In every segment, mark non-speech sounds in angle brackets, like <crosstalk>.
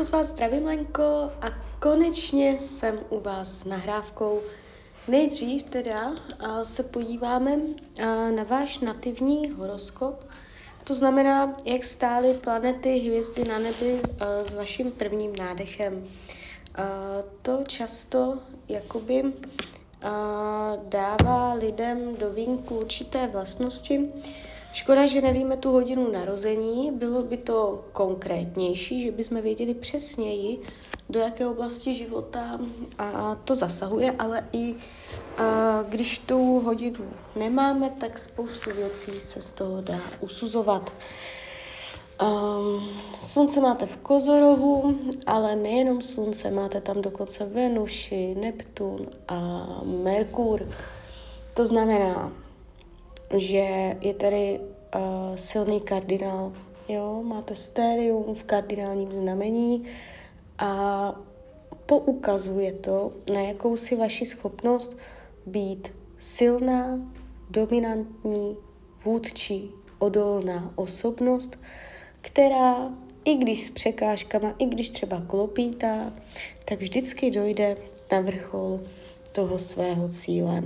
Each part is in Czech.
moc vás zdravím, Lenko, a konečně jsem u vás s nahrávkou. Nejdřív teda se podíváme na váš nativní horoskop, to znamená, jak stály planety, hvězdy na nebi s vaším prvním nádechem. To často jakoby dává lidem do vínku určité vlastnosti, Škoda, že nevíme tu hodinu narození, bylo by to konkrétnější, že bychom věděli přesněji, do jaké oblasti života a to zasahuje, ale i a když tu hodinu nemáme, tak spoustu věcí se z toho dá usuzovat. Um, slunce máte v Kozorohu, ale nejenom slunce, máte tam dokonce Venuši, Neptun a Merkur. To znamená, že je tady uh, silný kardinál. Jo, máte stérium v kardinálním znamení a poukazuje to na jakousi vaši schopnost být silná, dominantní, vůdčí, odolná osobnost, která i když s překážkama, i když třeba klopítá, tak vždycky dojde na vrchol toho svého cíle.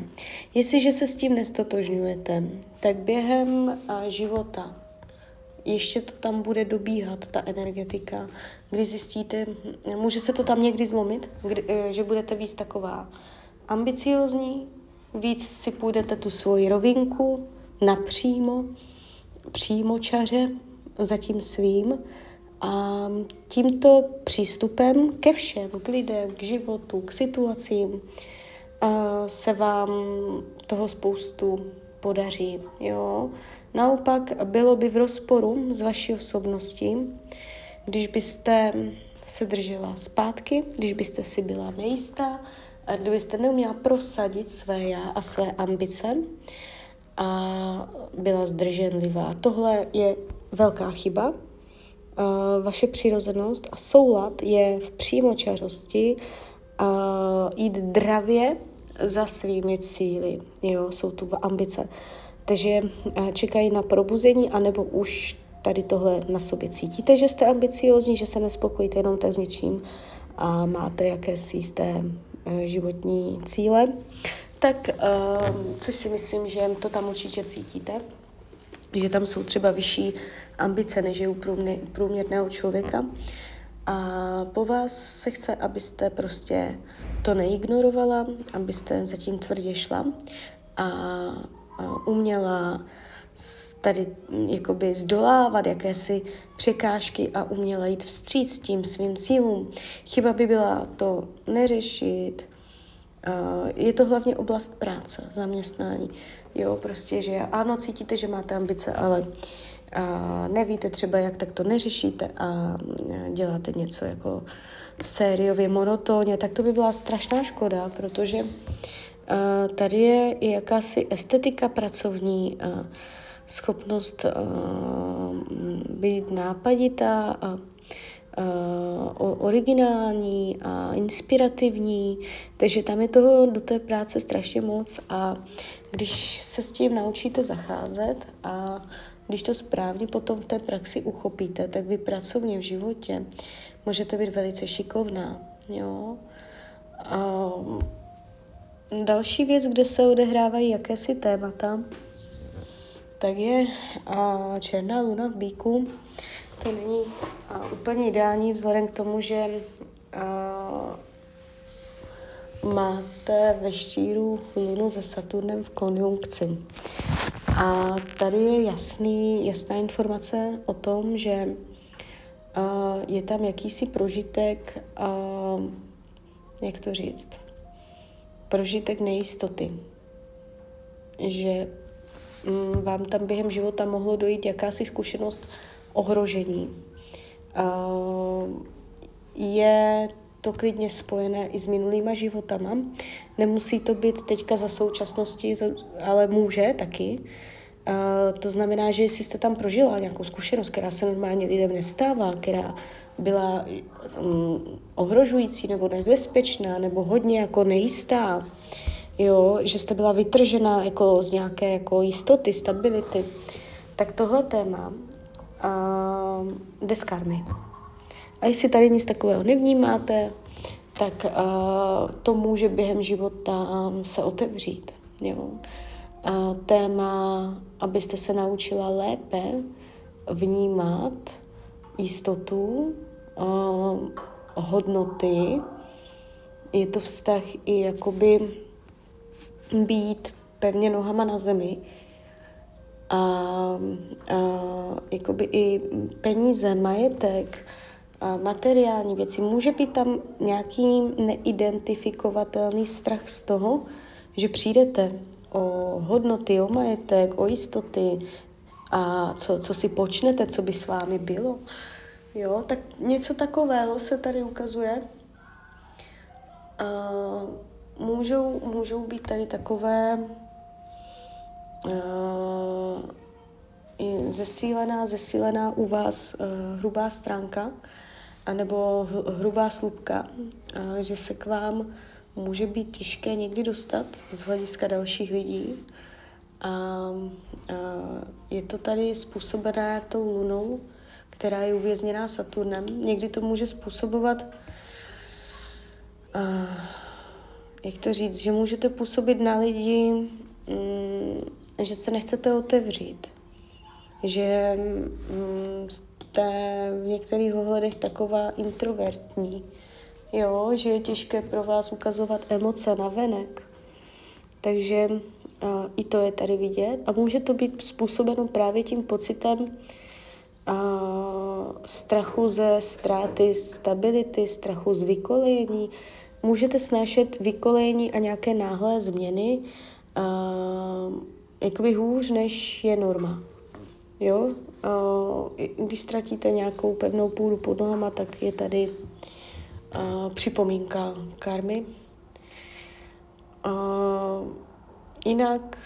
Jestliže se s tím nestotožňujete, tak během života ještě to tam bude dobíhat, ta energetika, kdy zjistíte, může se to tam někdy zlomit, kdy, e, že budete víc taková ambiciozní, víc si půjdete tu svoji rovinku napřímo, přímo čaře za tím svým a tímto přístupem ke všem, k lidem, k životu, k situacím, se vám toho spoustu podaří. Jo? Naopak bylo by v rozporu s vaší osobností, když byste se držela zpátky, když byste si byla nejistá, kdybyste neuměla prosadit své já a své ambice a byla zdrženlivá. Tohle je velká chyba. Vaše přirozenost a soulad je v přímočarosti jít dravě za svými cíly, jo, jsou tu ambice. Takže eh, čekají na probuzení, anebo už tady tohle na sobě cítíte, že jste ambiciozní, že se nespokojíte jenom tak s něčím a máte jakési jisté eh, životní cíle, tak ehm, což si myslím, že to tam určitě cítíte, že tam jsou třeba vyšší ambice než je u průměrného člověka. A po vás se chce, abyste prostě to neignorovala, abyste zatím tvrdě šla a, uměla tady jakoby zdolávat jakési překážky a uměla jít vstříc tím svým cílům. Chyba by byla to neřešit. Je to hlavně oblast práce, zaměstnání. Jo, prostě, že ano, cítíte, že máte ambice, ale a nevíte třeba, jak tak to neřešíte a děláte něco jako sériově, monotónně, tak to by byla strašná škoda, protože uh, tady je i jakási estetika pracovní, schopnost uh, být nápaditá a originální a inspirativní, takže tam je toho do té práce strašně moc a když se s tím naučíte zacházet a když to správně potom v té praxi uchopíte, tak vy pracovně v životě můžete být velice šikovná. Jo? A další věc, kde se odehrávají jakési témata, tak je a černá luna v bíku. To není a, úplně ideální vzhledem k tomu, že a, máte ve štíru lunu se Saturnem v konjunkci. A tady je jasný, jasná informace o tom, že uh, je tam jakýsi prožitek, uh, jak to říct, prožitek nejistoty. Že um, vám tam během života mohlo dojít jakási zkušenost ohrožení. Uh, je to klidně spojené i s minulýma životama. Nemusí to být teďka za současnosti, ale může taky. Uh, to znamená, že jestli jste tam prožila nějakou zkušenost, která se normálně lidem nestává, která byla um, ohrožující nebo nebezpečná nebo hodně jako nejistá, jo, že jste byla vytržená jako z nějaké jako jistoty, stability, tak tohle téma uh, jde z karmy. A jestli tady nic takového nevnímáte, tak uh, to může během života se otevřít. Jo. Téma, abyste se naučila lépe vnímat jistotu, hodnoty, je to vztah i jakoby být pevně nohama na zemi a, a jakoby i peníze, majetek, a materiální věci. Může být tam nějaký neidentifikovatelný strach z toho, že přijdete o hodnoty, o majetek, o jistoty a co, co si počnete, co by s vámi bylo. Jo, tak něco takového se tady ukazuje. A můžou, můžou být tady takové uh, zesílená, zesílená u vás uh, hrubá stránka, anebo hrubá slupka, že se k vám může být těžké někdy dostat z hlediska dalších lidí. A, a je to tady způsobené tou lunou, která je uvězněná Saturnem. Někdy to může způsobovat, a, jak to říct, že můžete působit na lidi, mm, že se nechcete otevřít, že mm, jste v některých ohledech taková introvertní, jo, že je těžké pro vás ukazovat emoce na venek. Takže a, i to je tady vidět a může to být způsobeno právě tím pocitem a, strachu ze ztráty stability, strachu z vykolejení. Můžete snášet vykolejení a nějaké náhlé změny a, jakoby hůř, než je norma. Jo? A, když ztratíte nějakou pevnou půdu pod nohama, tak je tady a, připomínka karmy. A, jinak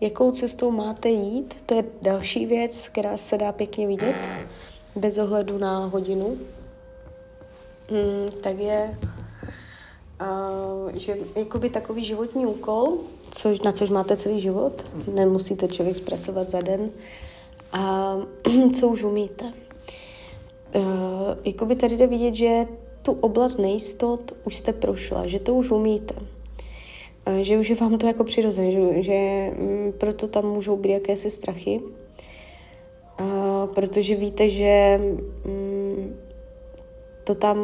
Jakou cestou máte jít, to je další věc, která se dá pěkně vidět, bez ohledu na hodinu. Hmm, tak je, uh, že jakoby takový životní úkol, což, na což máte celý život, nemusíte člověk zpracovat za den, a <clears throat> co už umíte. Uh, jakoby tady jde vidět, že tu oblast nejistot už jste prošla, že to už umíte. Že už je vám to jako přirozené, že, že mm, proto tam můžou být jakési strachy, a, protože víte, že mm, to tam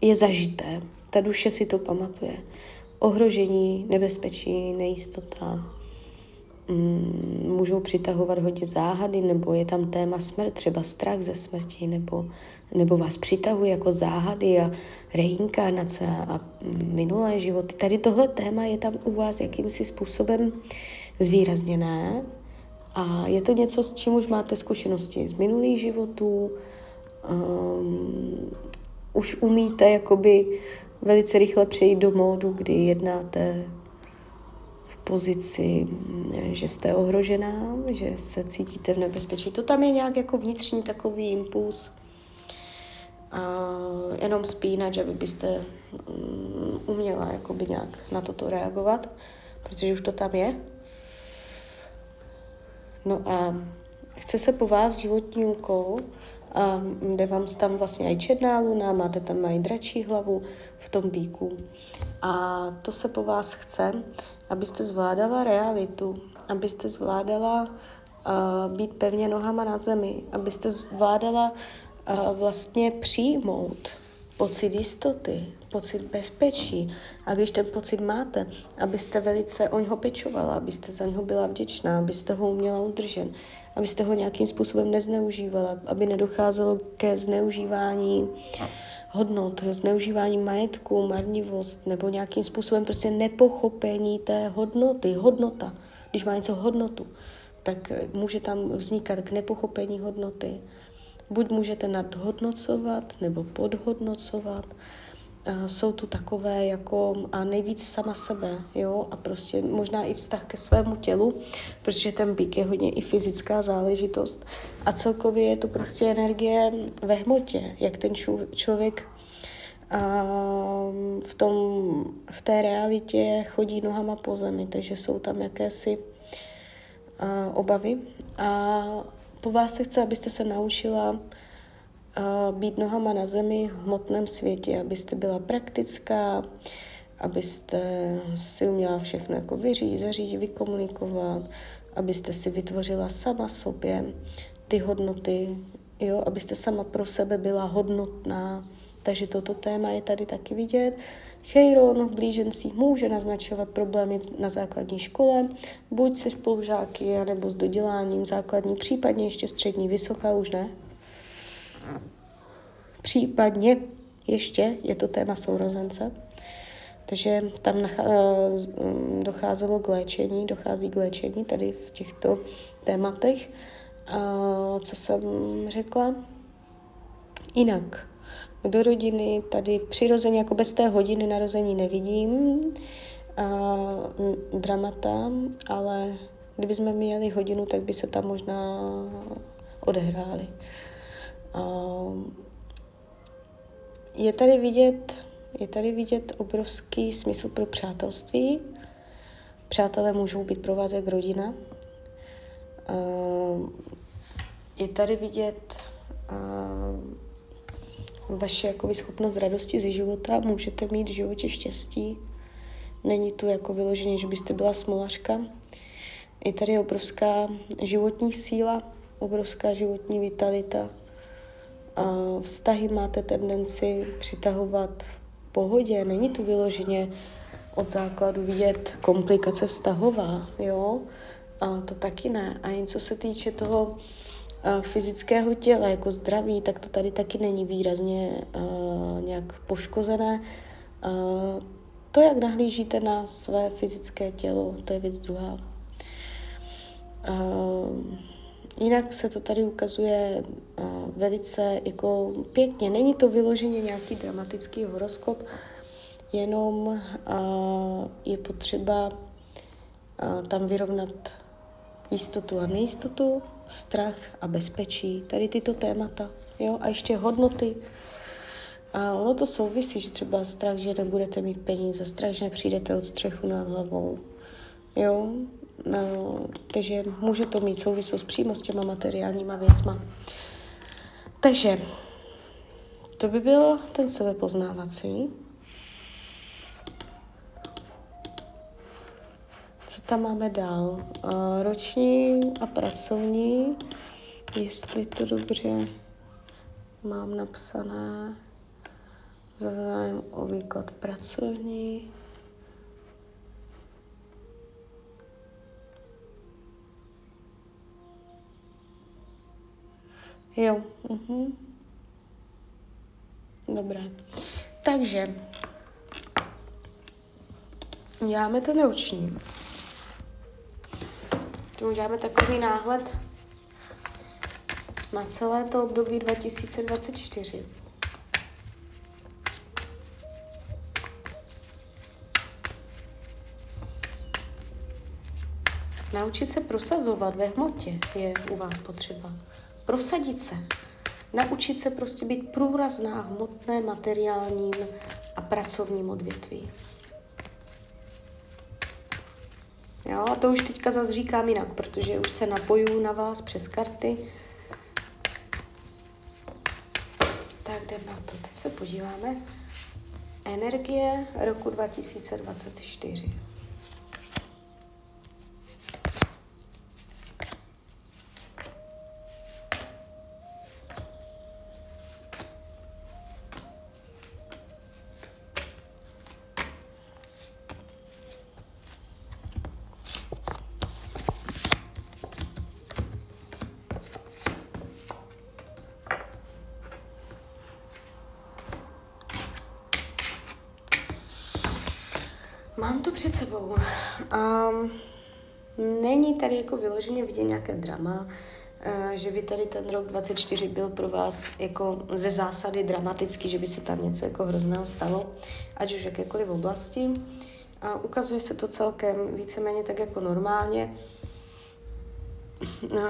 je zažité, ta duše si to pamatuje. Ohrožení, nebezpečí, nejistota, můžou přitahovat hodně záhady, nebo je tam téma smrt, třeba strach ze smrti, nebo, nebo vás přitahuje jako záhady a reinkarnace a minulé životy. Tady tohle téma je tam u vás jakýmsi způsobem zvýrazněné a je to něco, s čím už máte zkušenosti z minulých životů, um, už umíte jakoby velice rychle přejít do módu, kdy jednáte pozici, že jste ohrožená, že se cítíte v nebezpečí. To tam je nějak jako vnitřní takový impuls. A jenom spínat, že vy byste mm, uměla jakoby nějak na toto reagovat, protože už to tam je. No a chce se po vás životní úkol, a jde vám tam vlastně i černá luna, máte tam i dračí hlavu v tom bíku. A to se po vás chce, abyste zvládala realitu, abyste zvládala uh, být pevně nohama na zemi, abyste zvládala uh, vlastně přijmout pocit jistoty, pocit bezpečí. A když ten pocit máte, abyste velice o něho pečovala, abyste za něho byla vděčná, abyste ho uměla udržet, abyste ho nějakým způsobem nezneužívala, aby nedocházelo ke zneužívání hodnot, zneužívání majetku, marnivost nebo nějakým způsobem prostě nepochopení té hodnoty, hodnota. Když má něco hodnotu, tak může tam vznikat k nepochopení hodnoty. Buď můžete nadhodnocovat nebo podhodnocovat, jsou tu takové jako a nejvíc sama sebe, jo, a prostě možná i vztah ke svému tělu, protože ten bík je hodně i fyzická záležitost. A celkově je to prostě energie ve hmotě, jak ten člověk a v, tom, v té realitě chodí nohama po zemi, takže jsou tam jakési a, obavy. A po vás se chce, abyste se naučila být nohama na zemi v hmotném světě, abyste byla praktická, abyste si uměla všechno jako vyřídit, zařídit, vykomunikovat, abyste si vytvořila sama sobě ty hodnoty, jo, abyste sama pro sebe byla hodnotná. Takže toto téma je tady taky vidět. Cheiron v blížencích může naznačovat problémy na základní škole, buď se spolužáky, nebo s doděláním základní, případně ještě střední, vysoká už ne. Případně ještě je to téma sourozence. Takže tam docházelo k léčení, dochází k léčení tady v těchto tématech. A co jsem řekla? Jinak, do rodiny tady přirozeně, jako bez té hodiny narození nevidím a, dramata, ale kdybychom měli hodinu, tak by se tam možná odehrály. A, je tady vidět, je tady vidět obrovský smysl pro přátelství. Přátelé můžou být pro vás jak rodina. Je tady vidět vaše jakoby, schopnost radosti ze života. Můžete mít v životě štěstí. Není tu jako vyloženě, že byste byla smolařka. Je tady obrovská životní síla, obrovská životní vitalita. A vztahy máte tendenci přitahovat v pohodě. Není tu vyloženě od základu vidět komplikace vztahová, jo? A to taky ne. A jen co se týče toho fyzického těla, jako zdraví, tak to tady taky není výrazně nějak poškozené. Uh, to, jak nahlížíte na své fyzické tělo, to je věc druhá. Uh, jinak se to tady ukazuje uh, velice jako pěkně. Není to vyloženě nějaký dramatický horoskop, jenom uh, je potřeba uh, tam vyrovnat jistotu a nejistotu, strach a bezpečí, tady tyto témata, jo, a ještě hodnoty. A ono to souvisí, že třeba strach, že nebudete mít peníze, strach, že nepřijdete od střechu nad hlavou, jo, takže může to mít souvislost přímo s těma materiálníma věcma. Takže to by bylo ten sebepoznávací. tam máme dál? Roční a pracovní, jestli to dobře mám napsané. Za zájem o výklad pracovní. Jo, uh-huh. Dobré. Takže děláme ten roční. Tu uděláme takový náhled na celé to období 2024. Naučit se prosazovat ve hmotě je u vás potřeba. Prosadit se. Naučit se prostě být průrazná hmotné, materiálním a pracovním odvětví. Jo, a to už teďka zase říkám jinak, protože už se napoju na vás přes karty. Tak jdem na to. Teď se podíváme. Energie roku 2024. před sebou. Um, není tady jako vyloženě vidět nějaké drama, uh, že by tady ten rok 24 byl pro vás jako ze zásady dramatický, že by se tam něco jako hrozného stalo, ať už v jakékoliv oblasti. A ukazuje se to celkem víceméně tak jako normálně.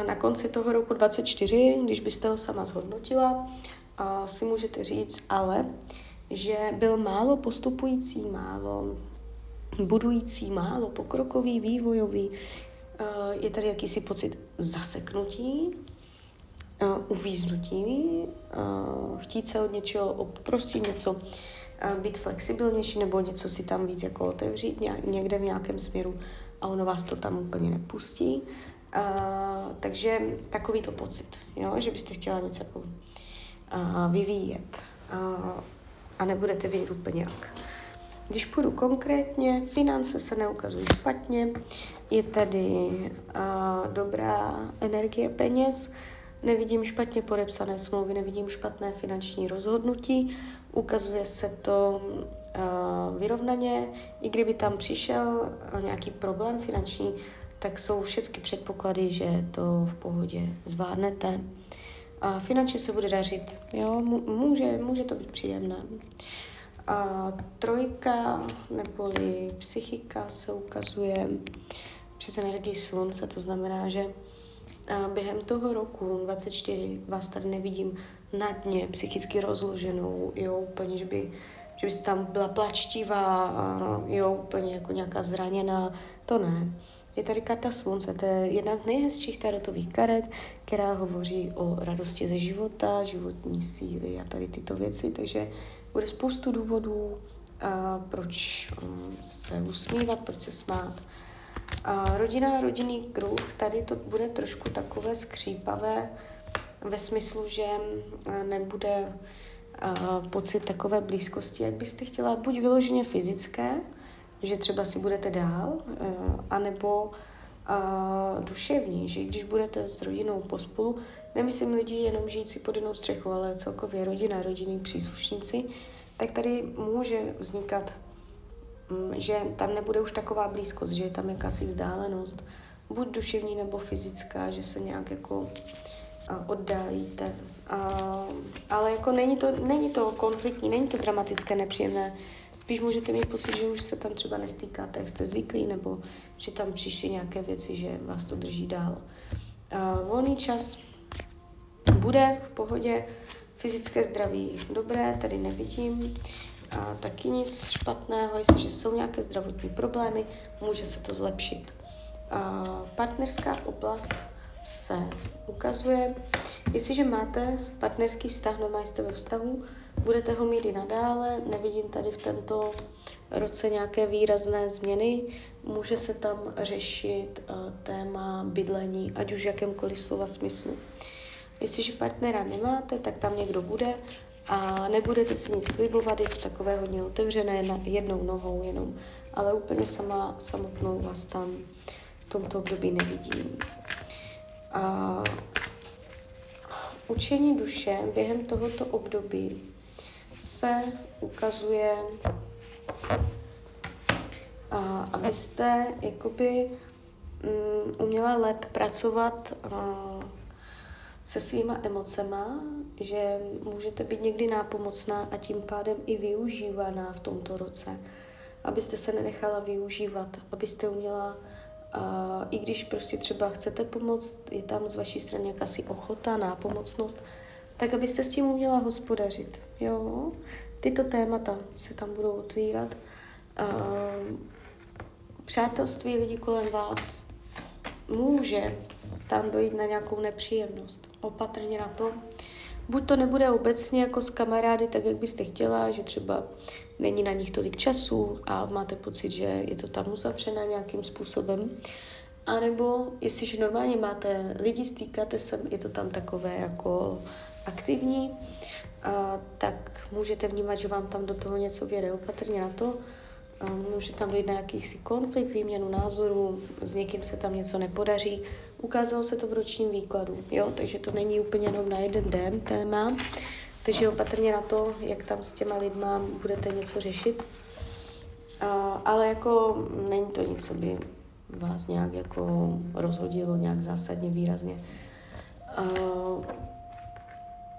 Na konci toho roku 24, když byste ho sama zhodnotila, si můžete říct ale, že byl málo postupující, málo budující, málo pokrokový, vývojový. Eh, je tady jakýsi pocit zaseknutí uh, uvíznutí, uh, chtít se od něčeho prostě něco být flexibilnější nebo něco si tam víc jako otevřít někde v nějakém směru a ono vás to tam úplně nepustí. Takže takový to pocit, jo? že byste chtěla něco jako vyvíjet a nebudete vědět úplně jak. Když půjdu konkrétně, finance se neukazují špatně, je tady uh, dobrá energie peněz, nevidím špatně podepsané smlouvy, nevidím špatné finanční rozhodnutí, ukazuje se to uh, vyrovnaně, i kdyby tam přišel nějaký problém finanční, tak jsou všechny předpoklady, že to v pohodě zvládnete. A finančně se bude dařit, jo, může, může to být příjemné. A trojka neboli psychika se ukazuje přes energii slunce, to znamená, že během toho roku 24 vás tady nevidím na dně psychicky rozloženou, jo, úplně, že by že byste tam byla plačtivá, jo, úplně jako nějaká zraněná, to ne. Je tady karta slunce, to je jedna z nejhezčích tarotových karet, která hovoří o radosti ze života, životní síly a tady tyto věci, takže bude spoustu důvodů, a proč um, se usmívat, proč se smát. A rodina rodinný kruh, tady to bude trošku takové skřípavé ve smyslu, že nebude pocit takové blízkosti, jak byste chtěla, buď vyloženě fyzické, že třeba si budete dál, anebo duševní, že když budete s rodinou pospolu, nemyslím lidi jenom žijící pod jednou střechou, ale celkově rodina, rodinní příslušníci, tak tady může vznikat, mm, že tam nebude už taková blízkost, že je tam jakási vzdálenost, buď duševní nebo fyzická, že se nějak jako oddálíte. A, ale jako není to, není to konfliktní, není to dramatické, nepříjemné. Spíš můžete mít pocit, že už se tam třeba nestýkáte, jak jste zvyklí, nebo že tam přišly nějaké věci, že vás to drží dál. A volný čas bude v pohodě, fyzické zdraví dobré, tady nevidím. A taky nic špatného, jestliže jsou nějaké zdravotní problémy, může se to zlepšit. A partnerská oblast se ukazuje. Jestliže máte partnerský vztah, no jste ve vztahu, budete ho mít i nadále, nevidím tady v tomto roce nějaké výrazné změny, může se tam řešit uh, téma bydlení, ať už v jakémkoliv slova smyslu. Jestliže partnera nemáte, tak tam někdo bude a nebudete si nic slibovat, je to takové hodně otevřené na jednou nohou jenom, ale úplně sama samotnou vás tam v tomto období nevidím. A učení duše během tohoto období se ukazuje, a abyste jakoby um, uměla lépe pracovat uh, se svýma emocema, že můžete být někdy nápomocná a tím pádem i využívaná v tomto roce. Abyste se nenechala využívat, abyste uměla a i když prostě třeba chcete pomoct, je tam z vaší strany jakási ochota, nápomocnost, tak abyste s tím uměla hospodařit. Jo? Tyto témata se tam budou otvírat. A přátelství lidí kolem vás může tam dojít na nějakou nepříjemnost. Opatrně na to. Buď to nebude obecně jako s kamarády, tak jak byste chtěla, že třeba není na nich tolik času a máte pocit, že je to tam uzavřené nějakým způsobem. A nebo jestliže normálně máte lidi, stýkáte se, je to tam takové jako aktivní, a, tak můžete vnímat, že vám tam do toho něco věde opatrně na to. Může tam dojít na jakýsi konflikt, výměnu názorů, s někým se tam něco nepodaří. Ukázalo se to v ročním výkladu, jo? takže to není úplně jenom na jeden den téma. Takže opatrně na to, jak tam s těma lidma budete něco řešit. A, ale jako není to nic, co by vás nějak jako rozhodilo nějak zásadně výrazně. A,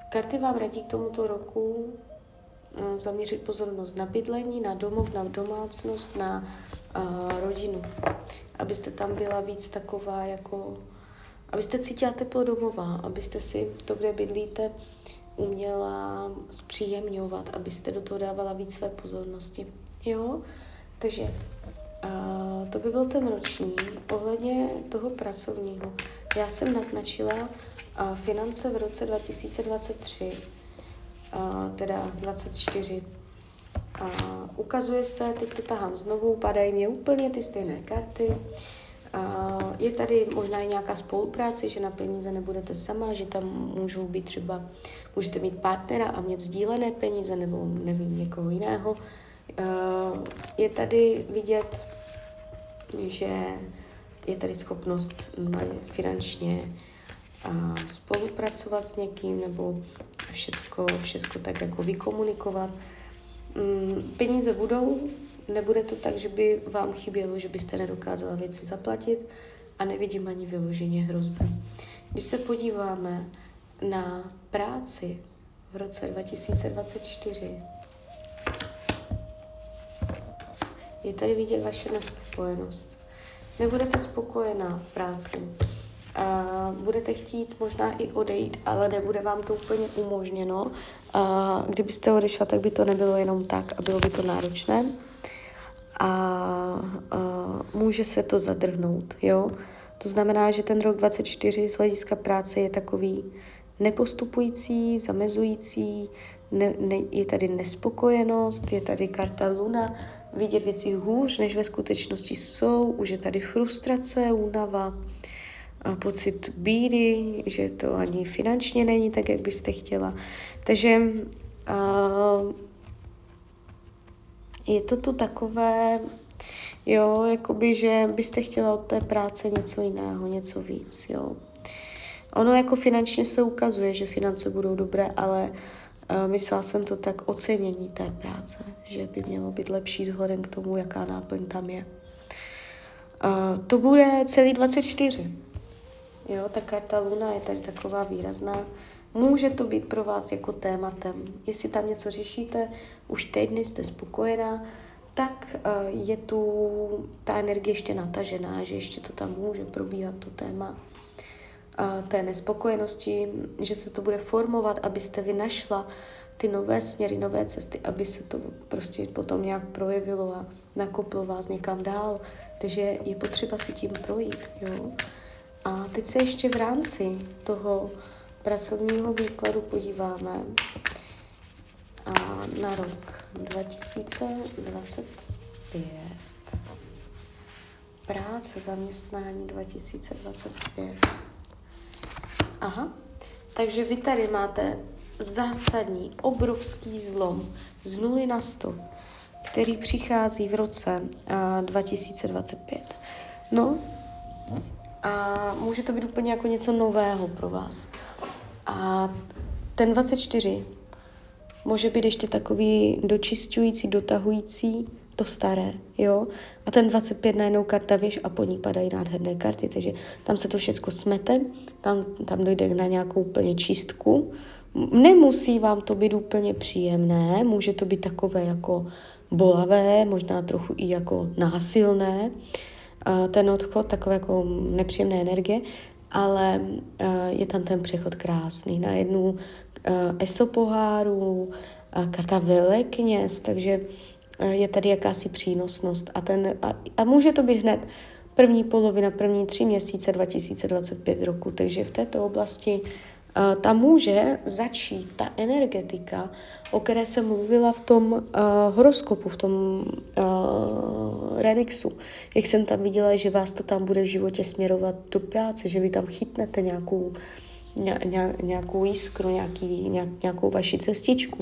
karty vám radí k tomuto roku zaměřit pozornost na bydlení, na domov, na domácnost, na a, rodinu. Abyste tam byla víc taková jako, abyste cítila teplo domova, abyste si to, kde bydlíte, uměla zpříjemňovat, abyste do toho dávala víc své pozornosti. Jo? Takže A to by byl ten roční. Ohledně toho pracovního, já jsem naznačila a finance v roce 2023, a teda 24. A ukazuje se, teď to tahám znovu, padají mě úplně ty stejné karty. A je tady možná i nějaká spolupráce, že na peníze nebudete sama, že tam můžou být třeba, můžete mít partnera a mít sdílené peníze nebo nevím, někoho jiného. Je tady vidět, že je tady schopnost finančně spolupracovat s někým nebo všecko, všecko tak jako vykomunikovat. Mm, peníze budou, nebude to tak, že by vám chybělo, že byste nedokázala věci zaplatit a nevidím ani vyloženě hrozby. Když se podíváme na práci v roce 2024, je tady vidět vaše nespokojenost. Nebudete spokojená v práci. Budete chtít možná i odejít, ale nebude vám to úplně umožněno. A kdybyste odešla, tak by to nebylo jenom tak a bylo by to náročné. A, a může se to zadrhnout, jo. To znamená, že ten rok 24 z hlediska práce je takový nepostupující, zamezující, ne, ne, je tady nespokojenost, je tady karta Luna, vidět věci hůř, než ve skutečnosti jsou, už je tady frustrace, únava, a pocit bídy, že to ani finančně není tak, jak byste chtěla. Takže a, je to tu takové, jo, jakoby, že byste chtěla od té práce něco jiného, něco víc, jo. Ono jako finančně se ukazuje, že finance budou dobré, ale uh, myslela jsem to tak ocenění té práce, že by mělo být lepší vzhledem k tomu, jaká náplň tam je. Uh, to bude celý 24. Jo, ta karta Luna je tady taková výrazná. Může to být pro vás jako tématem. Jestli tam něco řešíte, už teď nejste spokojená, tak uh, je tu ta energie ještě natažená, že ještě to tam může probíhat, to téma uh, té nespokojenosti, že se to bude formovat, abyste vy našla ty nové směry, nové cesty, aby se to prostě potom nějak projevilo a nakoplo vás někam dál. Takže je potřeba si tím projít, jo. A teď se ještě v rámci toho pracovního výkladu podíváme a na rok 2025. Práce, zaměstnání 2025. Aha, takže vy tady máte zásadní, obrovský zlom z 0 na 100, který přichází v roce uh, 2025. No, a může to být úplně jako něco nového pro vás. A ten 24 může být ještě takový dočišťující, dotahující to staré, jo. A ten 25 najednou karta věž a po ní padají nádherné karty, takže tam se to všechno smete, tam, tam dojde na nějakou úplně čistku. Nemusí vám to být úplně příjemné, může to být takové jako bolavé, možná trochu i jako násilné, ten odchod, takové jako nepříjemné energie, ale je tam ten přechod krásný. Na jednu ESO poháru, karta velekněz, takže je tady jakási přínosnost a, ten, a, a může to být hned první polovina, první tři měsíce 2025 roku, takže v této oblasti tam může začít ta energetika, o které jsem mluvila v tom uh, horoskopu, v tom uh, Renixu. Jak jsem tam viděla, že vás to tam bude v životě směrovat do práce, že vy tam chytnete nějakou, ně, nějakou jiskru, nějaký, nějak, nějakou vaši cestičku,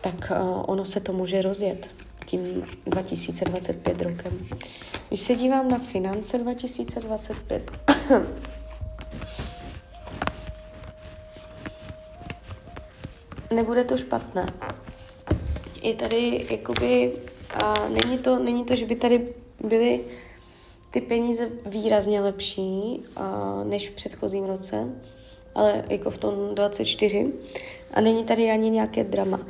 tak uh, ono se to může rozjet tím 2025 rokem. Když se dívám na finance 2025, nebude to špatné. Je tady jakoby, a není to, není to, že by tady byly ty peníze výrazně lepší a, než v předchozím roce, ale jako v tom 24. A není tady ani nějaké drama.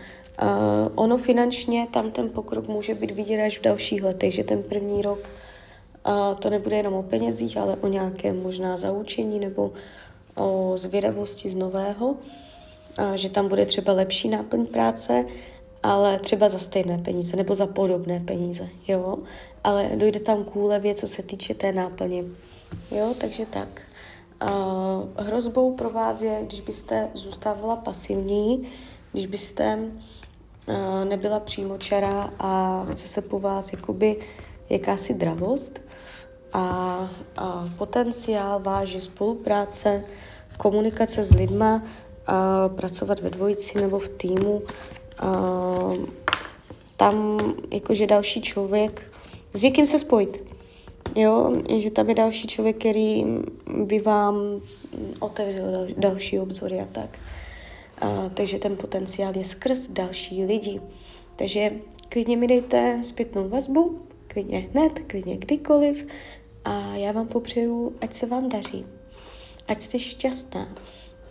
Uh, ono finančně, tam ten pokrok může být vidět až v dalších letech, že ten první rok uh, to nebude jenom o penězích, ale o nějakém možná zaučení nebo o zvědavosti z nového, že tam bude třeba lepší náplň práce ale třeba za stejné peníze nebo za podobné peníze, jo, ale dojde tam k úlevě, co se týče té náplně, jo, takže tak. Uh, hrozbou pro vás je, když byste zůstávala pasivní, když byste nebyla přímočará a chce se po vás jakoby jakási dravost a, a potenciál je spolupráce, komunikace s lidma, a pracovat ve dvojici nebo v týmu, a tam jakože další člověk, s někým se spojit. Jo, že tam je další člověk, který by vám otevřel další obzory a tak. A, takže ten potenciál je skrz další lidi. Takže klidně mi dejte zpětnou vazbu, klidně hned, klidně kdykoliv a já vám popřeju, ať se vám daří, ať jste šťastná.